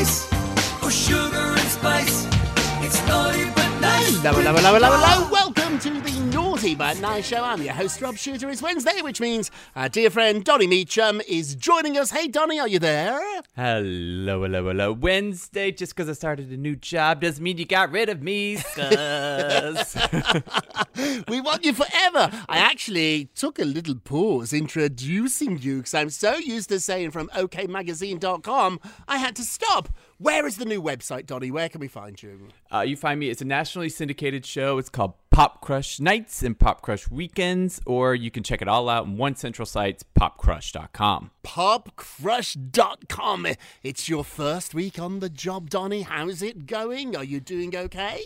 ice or sugar and spice. It's naughty but nice. Hello, hello, hello, hello, hello. Welcome to the Naughty But Nice Show. I'm your host, Rob Shuter. It's Wednesday, which means our dear friend Donny Meacham is joining us. Hey, Donny, are you there? Hello, hello, hello. Wednesday, just because I started a new job doesn't mean you got rid of me, cuz. We want you forever. I actually took a little pause introducing you because I'm so used to saying from okmagazine.com, I had to stop. Where is the new website, Donny? Where can we find you? uh, you find me, it's a nationally syndicated show. It's called Pop Crush Nights and Pop Crush Weekends, or you can check it all out in one central site, popcrush.com. popcrush.com. It's your first week on the job, Donny. How's it going? Are you doing okay?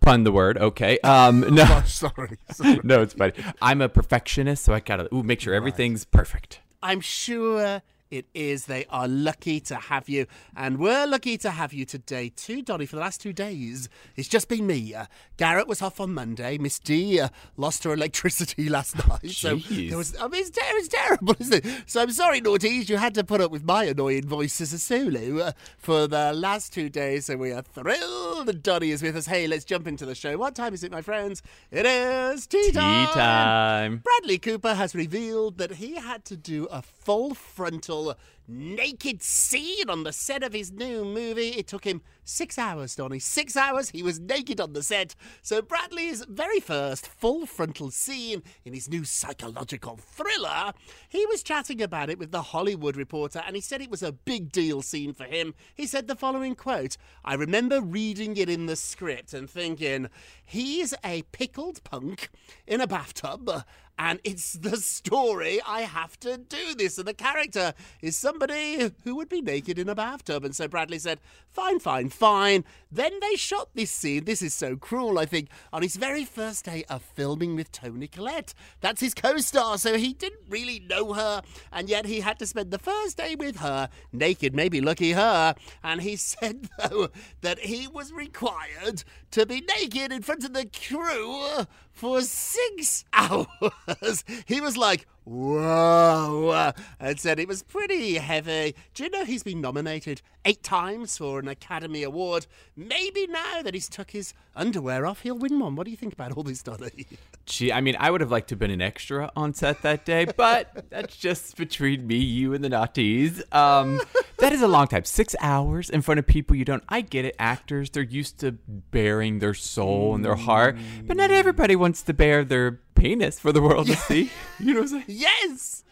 Pun the word, okay. Um, no, Sorry. sorry. no, it's funny. I'm a perfectionist, so I gotta ooh, make sure everything's perfect. I'm sure it is. They are lucky to have you. And we're lucky to have you today, too, Donny. For the last two days, it's just been me. Uh, Garrett was off on Monday. Miss D uh, lost her electricity last night. So there was, I mean, it's, ter- it's terrible, isn't it? So I'm sorry, Naughties. You had to put up with my annoying voice as a solo uh, for the last two days. So we are thrilled that Donny is with us. Hey, let's jump into the show. What time is it, my friends? It is tea Tea time. time. Bradley Cooper has revealed that he had to do a full frontal naked scene on the set of his new movie. It took him six hours, Donny. Six hours. He was naked on the set. So Bradley's very first full frontal scene in his new psychological thriller, he was chatting about it with the Hollywood Reporter, and he said it was a big deal scene for him. He said the following quote: "I remember reading it in the script and thinking, he's a pickled punk in a bathtub." And it's the story. I have to do this. And the character is somebody who would be naked in a bathtub. And so Bradley said, Fine, fine, fine. Then they shot this scene. This is so cruel, I think, on his very first day of filming with Toni Collette. That's his co star, so he didn't really know her. And yet he had to spend the first day with her, naked, maybe lucky her. And he said, though, that he was required to be naked in front of the crew for six hours. He was like, whoa, and said it was pretty heavy. Do you know he's been nominated eight times for an Academy Award? Maybe now that he's took his underwear off, he'll win one. What do you think about all this, Donny? Gee, I mean, I would have liked to have been an extra on set that day, but that's just between me, you, and the naughties. Um, that is a long time. Six hours in front of people you don't. I get it. Actors, they're used to bearing their soul and their heart, but not everybody wants to bear their penis for the world to see. You know what I'm saying? Yes!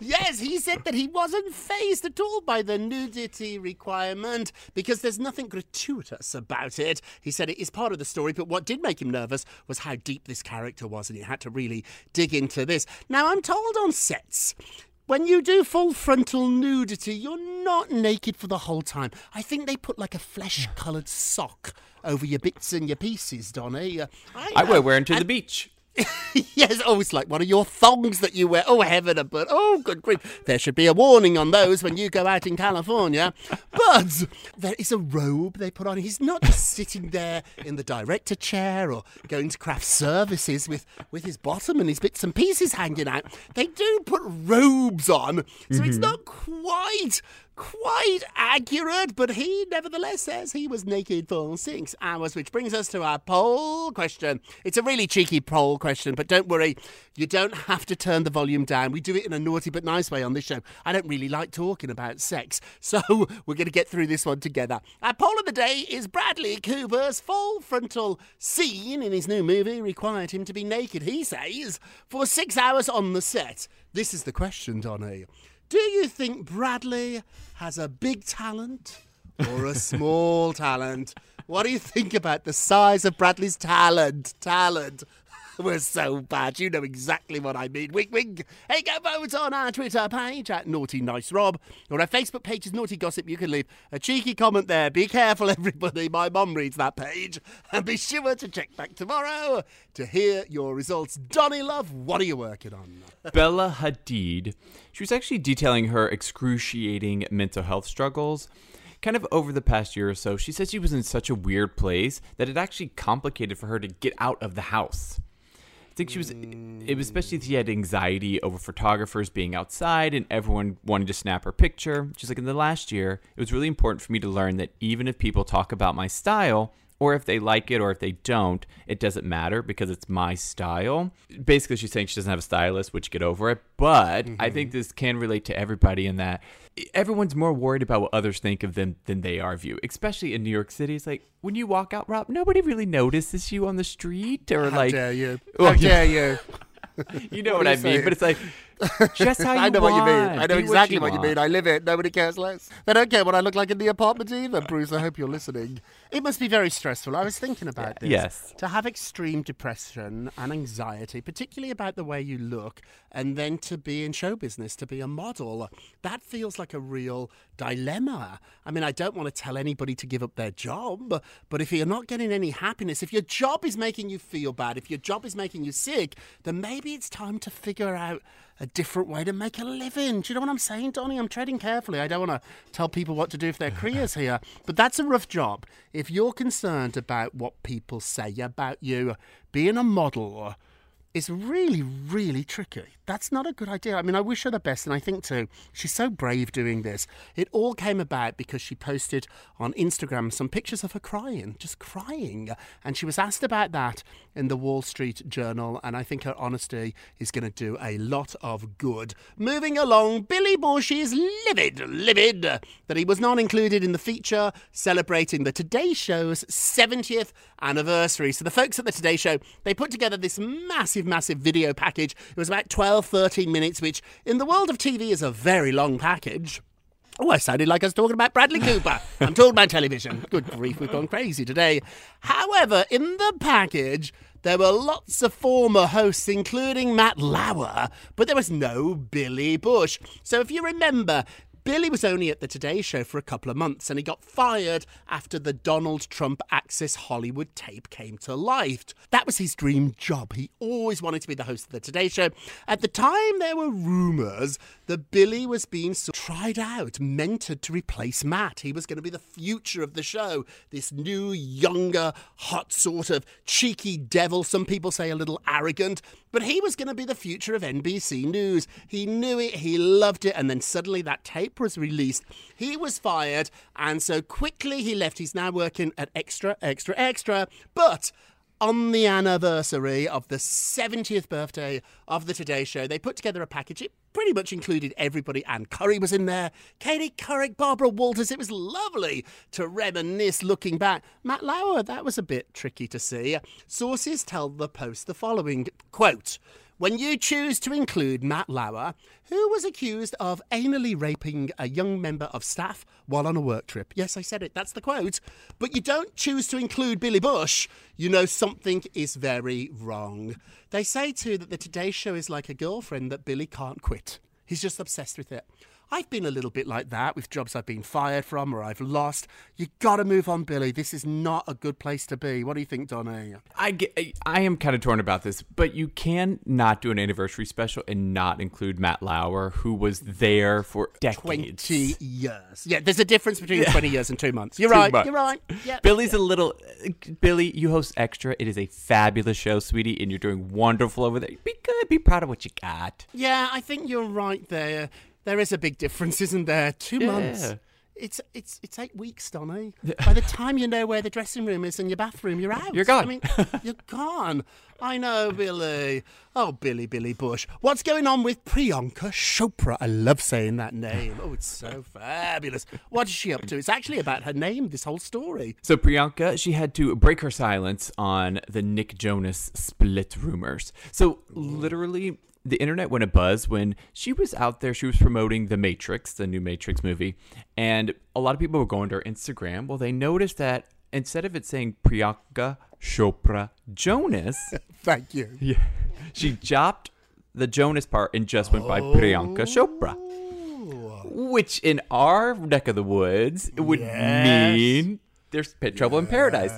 Yes, he said that he wasn't phased at all by the nudity requirement because there's nothing gratuitous about it. He said it is part of the story, but what did make him nervous was how deep this character was, and he had to really dig into this. Now, I'm told on sets. When you do full frontal nudity, you're not naked for the whole time. I think they put like a flesh coloured sock over your bits and your pieces, Donny. I know. wear wearing to the beach. yes, oh, it's like one of your thongs that you wear. Oh, heaven above. Oh, good grief. There should be a warning on those when you go out in California. But there is a robe they put on. He's not just sitting there in the director chair or going to craft services with, with his bottom and his bits and pieces hanging out. They do put robes on, so it's mm-hmm. not quite quite accurate, but he nevertheless says he was naked for six hours, which brings us to our poll question. It's a really cheeky poll question, but don't worry, you don't have to turn the volume down. We do it in a naughty but nice way on this show. I don't really like talking about sex, so we're going to get through this one together. Our poll of the day is Bradley Cooper's full frontal scene in his new movie required him to be naked, he says, for six hours on the set. This is the question, Donny. Do you think Bradley has a big talent or a small talent? What do you think about the size of Bradley's talent? Talent. We're so bad. You know exactly what I mean. Wink, wink. Hey, go vote on our Twitter page at Naughty Nice Rob or our Facebook page is Naughty Gossip. You can leave a cheeky comment there. Be careful, everybody. My mum reads that page. And be sure to check back tomorrow to hear your results. Donny Love, what are you working on? Bella Hadid. She was actually detailing her excruciating mental health struggles. Kind of over the past year or so, she said she was in such a weird place that it actually complicated for her to get out of the house. Think she was. It was mm. especially she had anxiety over photographers being outside and everyone wanting to snap her picture. She's like, in the last year, it was really important for me to learn that even if people talk about my style, or if they like it or if they don't, it doesn't matter because it's my style. Basically, she's saying she doesn't have a stylist, which get over it. But I think mm-hmm. this can relate to everybody in that everyone's more worried about what others think of them than they are of you, especially in New York City. It's like when you walk out, Rob, nobody really notices you on the street or How like, dare you? How yeah. dare you? you know What what, I mean. saying? But it's like just how you I know what you mean. I know Be exactly what you, want. mean. I live it. Nobody cares less. They don't care what I look like in the apartment either, Bruce. I hope you're listening. It must be very stressful. I was thinking about this. Yes. To have extreme depression and anxiety, particularly about the way you look, and then to be in show business, to be a model, that feels like a real dilemma. I mean, I don't want to tell anybody to give up their job, but if you're not getting any happiness, if your job is making you feel bad, if your job is making you sick, then maybe it's time to figure out a different way to make a living. Do you know what I'm saying, Donny? I'm treading carefully. I don't want to tell people what to do for their careers here, but that's a rough job. If you're concerned about what people say about you, being a model is really, really tricky. That's not a good idea. I mean, I wish her the best, and I think too, she's so brave doing this. It all came about because she posted on Instagram some pictures of her crying, just crying. And she was asked about that in the Wall Street Journal, and I think her honesty is going to do a lot of good. Moving along, Billy Bush is livid, livid that he was not included in the feature celebrating the Today Show's 70th anniversary. So the folks at the Today Show, they put together this massive, massive video package. It was about 12, 13 minutes, which in the world of TV is a very long package. Oh, I sounded like I was talking about Bradley Cooper. I'm talking about television. Good grief, we've gone crazy today. However, in the package, there were lots of former hosts, including Matt Lauer, but there was no Billy Bush. So if you remember, Billy was only at the Today Show for a couple of months and he got fired after the Donald Trump Access Hollywood tape came to life. That was his dream job. He always wanted to be the host of the Today Show. At the time, there were rumours that Billy was being tried out, mentored to replace Matt. He was going to be the future of the show. This new, younger, hot sort of cheeky devil. Some people say a little arrogant, but he was going to be the future of NBC News. He knew it, he loved it, and then suddenly that tape was released. He was fired, and so quickly he left. He's now working at Extra, Extra, Extra. But on the anniversary of the 70th birthday of the Today Show, they put together a package. It pretty much included everybody. Ann Curry was in there, Katie Couric, Barbara Walters. It was lovely to reminisce looking back. Matt Lauer, that was a bit tricky to see. Sources tell the Post the following quote. When you choose to include Matt Lauer, who was accused of anally raping a young member of staff while on a work trip. Yes, I said it, that's the quote. But you don't choose to include Billy Bush, you know something is very wrong. They say too that the Today Show is like a girlfriend that Billy can't quit. He's just obsessed with it. I've been a little bit like that with jobs I've been fired from or I've lost. You gotta move on, Billy. This is not a good place to be. What do you think, Donny? I, get, I am kind of torn about this, but you can not do an anniversary special and not include Matt Lauer, who was there for decades. 20 years. Yeah, there's a difference between 20 years and two months. You're Two right. months. You're right. Yeah. Billy's a little. Billy, you host Extra. It is a fabulous show, sweetie, and you're doing wonderful over there. Be good. Be proud of what you got. Yeah, I think you're right there. There is a big difference, isn't there? Two months. It's it's it's eight weeks, Donny. By the time you know where the dressing room is and your bathroom, you're out. You're gone. I mean, you're gone. I know, Billy. Oh, Billy, Billy Bush. What's going on with Priyanka Chopra? I love saying that name. Oh, it's so fabulous. What is she up to? It's actually about her name. This whole story. So Priyanka, she had to break her silence on the Nick Jonas split rumors. So literally, the internet went a buzz when she was out there. She was promoting The Matrix, the new Matrix movie, and a lot of people were going to her Instagram. Well, they noticed that instead of it saying Priyanka Chopra Jonas, Thank you. yeah, she chopped the Jonas part and just went by Priyanka Chopra. Oh. Which in our neck of the woods would Yes. mean there's pa- trouble in paradise.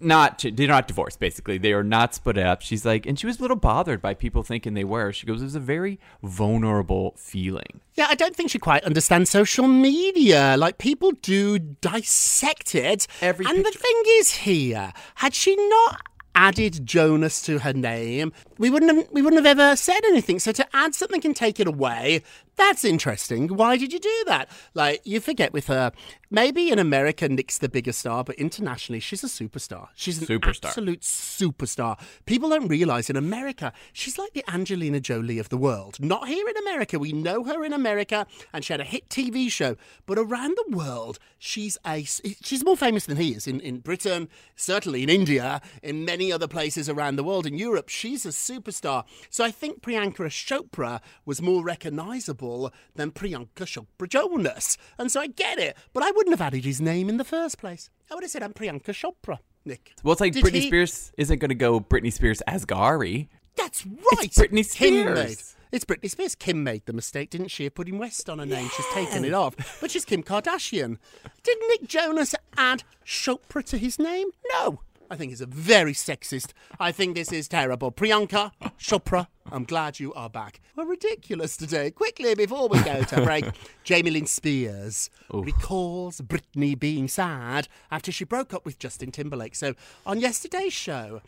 Not they're not divorced. Basically, they are not split up. She's like, and she was a little bothered by people thinking they were. She goes, it was a very vulnerable feeling. Yeah, I don't think she quite understands social media. Like, people do dissect it. Every and the thing is here, had she not added Jonas to her name, we wouldn't have we wouldn't have ever said anything. So to add something and take it away, that's interesting. Why did you do that? Like you forget with her, maybe in America Nick's the bigger star, but internationally she's a superstar. She's an Superstar. absolute superstar. People don't realize in America she's like the Angelina Jolie of the world. Not here in America. We know her in America, and she had a hit TV show, but around the world she's a she's more famous than he is in in Britain, certainly in India, in many other places around the world. In Europe, she's a superstar. So I think Priyanka Chopra was more recognizable than Priyanka Chopra Jonas. And so I get it, but I wouldn't have added his name in the first place. I would have said I'm Priyanka Chopra, Nick. Well, it's like Did Britney he- Spears isn't going to go Britney Spears as Gary. That's right. It's Britney Spears. It's Britney Spears. Kim made the mistake, didn't she, of putting West on her name? She's taken it off. But she's Kim Kardashian. Did Nick Jonas add Chopra to his name? No. I think it's a very sexist. I think this is terrible. Priyanka Chopra, I'm glad you are back. We're ridiculous today. Quickly, before we go to break, Jamie Lynn Spears recalls Britney being sad after she broke up with Justin Timberlake. So on yesterday's show,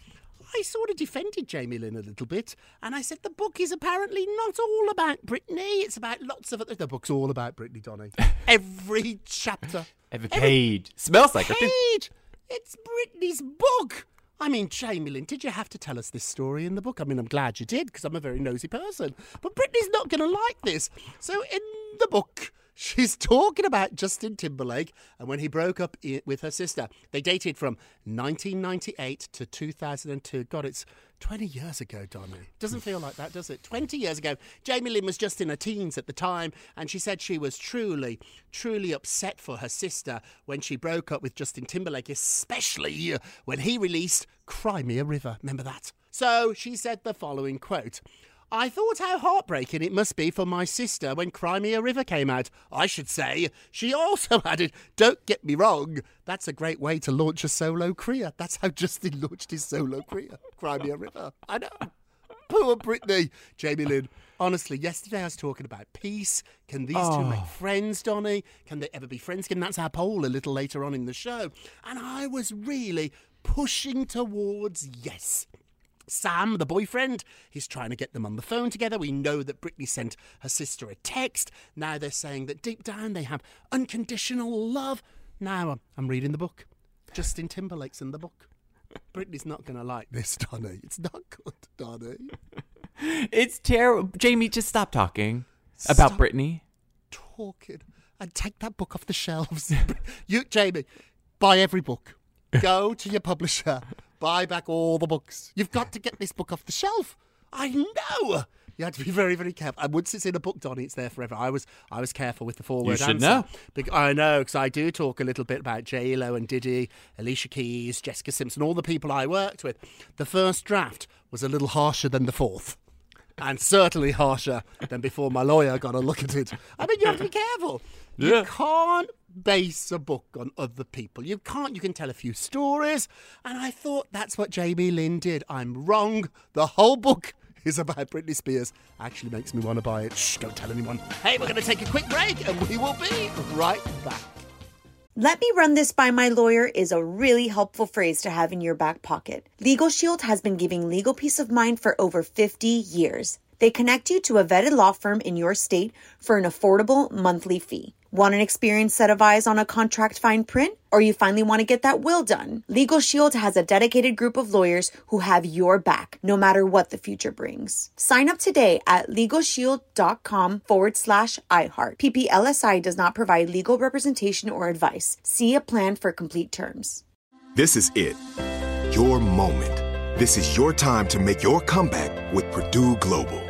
I sort of defended Jamie Lynn a little bit, and I said the book is apparently not all about Britney. It's about lots of other. The book's all about Britney, Donny. Every chapter, Every page smells like her. too. It's Britney's book. I mean, Lynn, did you have to tell us this story in the book? I mean, I'm glad you did because I'm a very nosy person. But Britney's not going to like this. So in the book, she's talking about Justin Timberlake and when he broke up with her sister. They dated from 1998 to 2002. God, it's 20 years ago, Donny. Doesn't feel like that, does it? 20 years ago. Jamie Lynn was just in her teens at the time, and she said she was truly, truly upset for her sister when she broke up with Justin Timberlake, especially when he released Cry Me a River. Remember that? So she said the following quote. I thought how heartbreaking it must be for my sister when Cry Me a River came out. I should say, she also added, Don't get me wrong, that's a great way to launch a solo career. That's how Justin launched his solo career. Cry Me a River. I know. Poor Britney. Jamie Lynn. Honestly, yesterday I was talking about peace. Can these two make oh. friends, Donny? Can they ever be friends again? That's our poll a little later on in the show. And I was really pushing towards yes. Sam, the boyfriend, he's trying to get them on the phone together. We know that Britney sent her sister a text. Now they're saying that deep down they have unconditional love. Now I'm, I'm reading the book. Justin Timberlake's in the book. Britney's not going to like this, Donny. It's not good, Donny. It's terrible. Jamie, just stop talking about Stop. Britney. Talking. And take that book off the shelves. you, Jamie, buy every book. Go to your publisher. Buy back all the books. You've got to get this book off the shelf. I know. You had to be very, very careful. And once it's in a book, Donny, it's there forever. I was, I was careful with the forward should answer. know. I know because I do talk a little bit about J Lo and Diddy, Alicia Keys, Jessica Simpson, all the people I worked with. The first draft was a little harsher than the fourth and certainly harsher than before my lawyer got a look at it. I mean, you have to be careful. You can't base a book on other people. You can't. You can tell a few stories, and I thought that's what Jamie Lynn did. I'm wrong. The whole book is about Britney Spears. Actually, makes me want to buy it. Shh! Don't tell anyone. Hey, we're going to take a quick break, and we will be right back. Let me run this by my lawyer is a really helpful phrase to have in your back pocket. Legal Shield has been giving legal peace of mind for over 50 years. They connect you to a vetted law firm in your state for an affordable monthly fee. Want an experienced set of eyes on a contract fine print? Or you finally want to get that will done? Legal Shield has a dedicated group of lawyers who have your back, no matter what the future brings. Sign up today at LegalShield.com forward slash iHeart. PPLSI does not provide legal representation or advice. See a plan for complete terms. This is it. Your moment. This is your time to make your comeback with Purdue Global.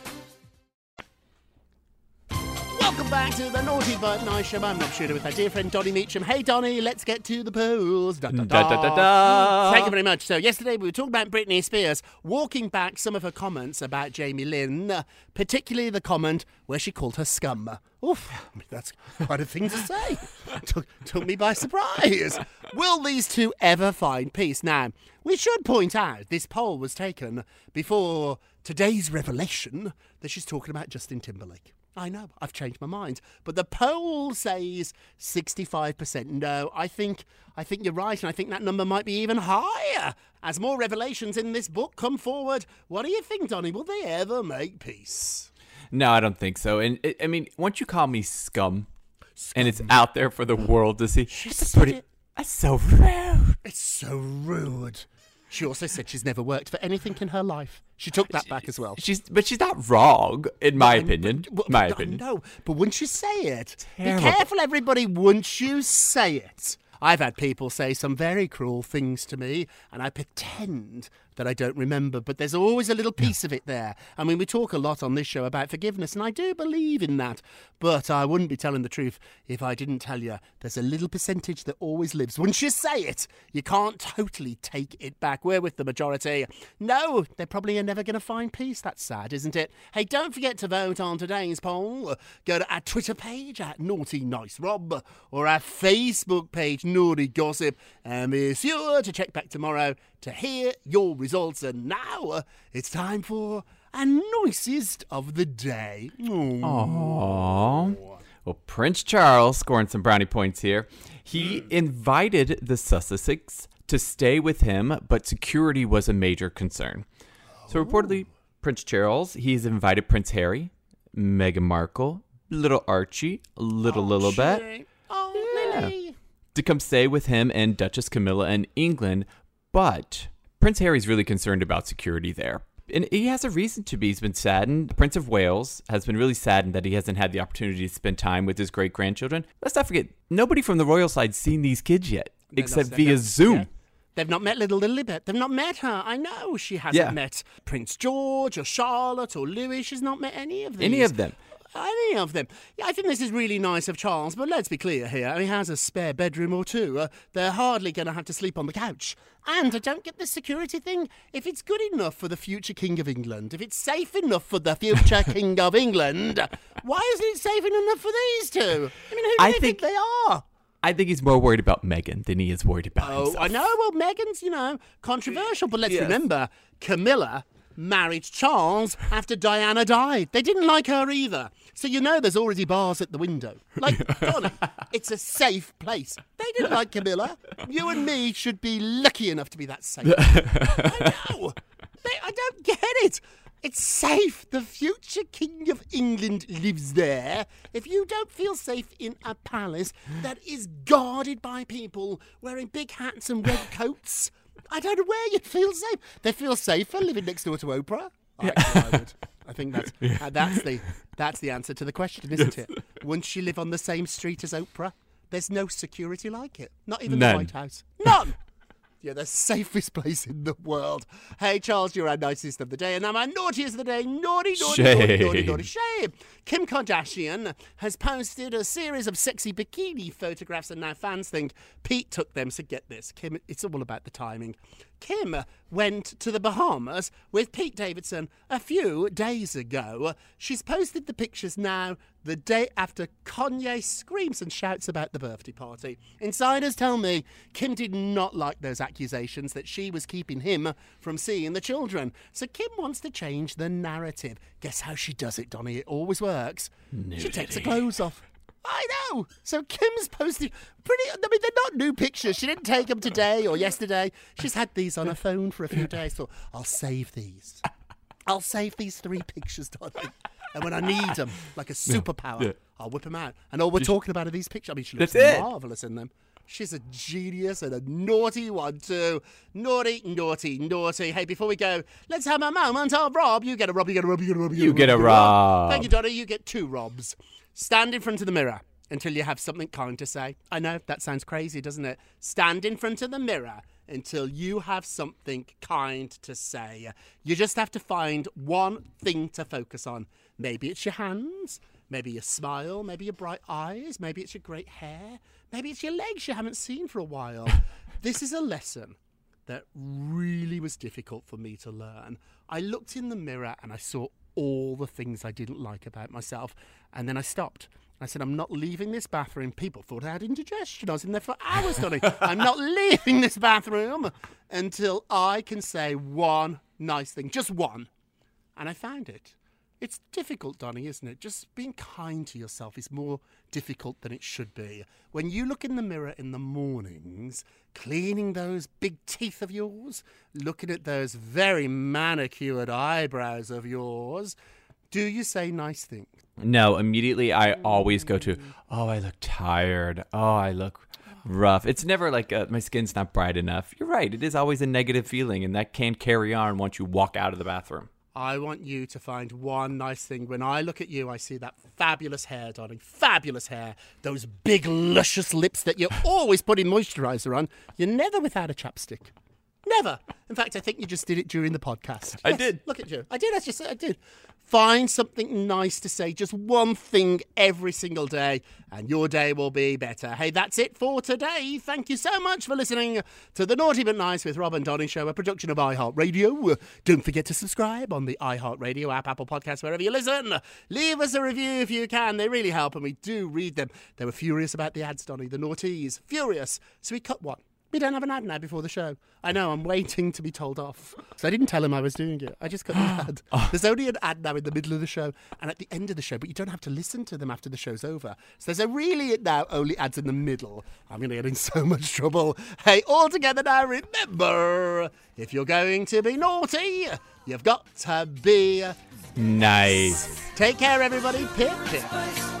Back to the Naughty But Nice Show. I'm Rob Shuter with our dear friend Donny Meacham. Hey Donny, let's get to the polls. Da, da, Da, da, da, da. Thank you very much. So yesterday we were talking about Britney Spears walking back some of her comments about Jamie Lynn, particularly the comment where she called her scum. Oof, I mean, that's quite a thing to say. took, took me by surprise. Will these two ever find peace? Now, we should point out this poll was taken before today's revelation that she's talking about Justin Timberlake. I know, I've changed my mind. But the poll says 65% no. I think I think you're right, and I think that number might be even higher. As more revelations in this book come forward, what do you think, Donny? Will they ever make peace? No, I don't think so. And I- I mean, once you call me scum, and it's out there for the world to see, said pretty. it. That's so rude. It's so rude. She also said she's never worked for anything in her life. She took that back as well. She's, but she's not wrong, in my And- opinion. but- my but- opinion. No, but once you say it, Terrible. be careful, everybody. Once you say it, I've had people say some very cruel things to me, and I pretend that I don't remember. But there's always a little piece of it there. I mean, we talk a lot on this show about forgiveness, and I do believe in that. But I wouldn't be telling the truth if I didn't tell you there's a little percentage that always lives. Once you say it, you can't totally take it back. We're with the majority. No, they're probably never going to find peace. That's sad, isn't it? Hey, don't forget to vote on today's poll. Go to our Twitter page at Naughty Nice Rob or our Facebook page Naughty Gossip, and be sure to check back tomorrow to hear your results. And now uh, it's time for our noisiest of the day. Aww. Well, Prince Charles scoring some brownie points here. He invited the Sussexes to stay with him, but security was a major concern. So reportedly, Prince Charles, he's invited Prince Harry, Meghan Markle, little Archie, little Lilibet Oh, Yeah. To come stay with him and Duchess Camilla in England, but Prince Harry's really concerned about security there. And he has a reason to be. He's been saddened. The Prince of Wales has been really saddened that he hasn't had the opportunity to spend time with his great grandchildren. Let's not forget, nobody from the royal side's seen these kids yet, They're except they're via not- Zoom. yeah. They've not met little Lilibet. They've not met her. I know she hasn't Yeah. met Prince George or Charlotte or Louis. She's not met any of them. Any of them. Any of them. Yeah, I think this is really nice of Charles, but let's be clear here. He has a spare bedroom or two. Uh, they're hardly going to have to sleep on the couch. And I don't get the security thing. If it's good enough for the future King of England, if it's safe enough for the future King of England, why isn't it safe enough for these two? I mean, who do I they think, think- they are? I think he's more worried about Meghan than he is worried about Oh, himself. I know. Well, Meghan's, you know, controversial, but let's Yes. remember Camilla married Charles after Diana died. They didn't like her either. So you know there's already bars at the window. Like, Donny, it's a safe place. They didn't like Camilla. You and me should be lucky enough to be that safe. I know. They, I don't get it. It's safe. The future King of England lives there. If you don't feel safe in a palace that is guarded by people wearing big hats and red coats, I don't know where you'd feel safe. They feel safer living next door to Oprah. I, I would. I think that's uh, that's the that's the answer to the question, isn't it? Wouldn't you live on the same street as Oprah? There's no security like it. Not even the White House. None. You're the safest place in the world. Hey, Charles, you're our nicest of the day, and now my naughtiest of the day. Naughty, naughty, naughty, naughty, naughty, shame. Kim Kardashian has posted a series of sexy bikini photographs, and now fans think Pete took them. So get this, Kim. It's all about the timing. Kim went to the Bahamas with Pete Davidson a few days ago. She's posted the pictures now the day after Kanye screams and shouts about the birthday party. Insiders tell me Kim did not like those accusations that she was keeping him from seeing the children. So Kim wants to change the narrative. Guess how she does it, Donny? It always works. She takes her clothes off. I know. So Kim's posted pretty. I mean, they're not new pictures. She didn't take them today or yesterday. She's had these on her phone for a few days. So I'll save these. I'll save these three pictures, darling. And when I need them, like a superpower, yeah. I'll whip them out. And all we're talking about are these pictures. I mean, she looks That's it. marvelous in them. She's a genius and a naughty one too. Naughty, naughty, naughty. Hey, before we go, let's have a moment of Rob. You get a Rob, you get a Rob, you get a Rob, You get a Rob. Thank you, Donna. You get two Robs. Stand in front of the mirror until you have something kind to say. I know that sounds crazy, doesn't it? Stand in front of the mirror until you have something kind to say. You just have to find one thing to focus on. Maybe it's your hands, maybe your smile, maybe your bright eyes, maybe it's your great hair, maybe it's your legs you haven't seen for a while. this is a lesson that really was difficult for me to learn. I looked in the mirror and I saw all the things I didn't like about myself, and then I stopped. I said, I'm not leaving this bathroom. People thought I had indigestion. I was in there for hours, Donny. I'm not leaving this bathroom until I can say one nice thing, just one. And I found it. It's difficult, Donny, isn't it? Just being kind to yourself is more difficult than it should be. When you look in the mirror in the mornings, cleaning those big teeth of yours, looking at those very manicured eyebrows of yours, do you say nice things? No, immediately I always go to, oh, I look tired. Oh, I look rough. It's never like uh, my skin's not bright enough. You're right. It is always a negative feeling, and that can carry on once you walk out of the bathroom. I want you to find one nice thing. When I look at you, I see that fabulous hair, darling. Fabulous hair. Those big, luscious lips that you're always putting moisturizer on. You're never without a chapstick. Never. In fact, I think you just did it during the podcast. I Yes, did. Look at you. I did. I just said I did. Find something nice to say, just one thing every single day, and your day will be better. Hey, that's it for today. Thank you so much for listening to the Naughty But Nice with Rob and Donny Show, a production of iHeartRadio. Don't forget to subscribe on the iHeartRadio app, Apple Podcasts, wherever you listen. Leave us a review if you can. They really help, and we do read them. They were furious about the ads, Donny, the naughties. Furious. So we cut one. We don't have an ad now before the show. I know, I'm waiting to be told off. So I didn't tell him I was doing it. I just cut the ad. There's only an ad now in the middle of the show and at the end of the show, but you don't have to listen to them after the show's over. So there's a really now only ads in the middle. I'm going to get in so much trouble. Hey, all together now, remember if you're going to be naughty, you've got to be. Nice. Take care, everybody. Pip, pip.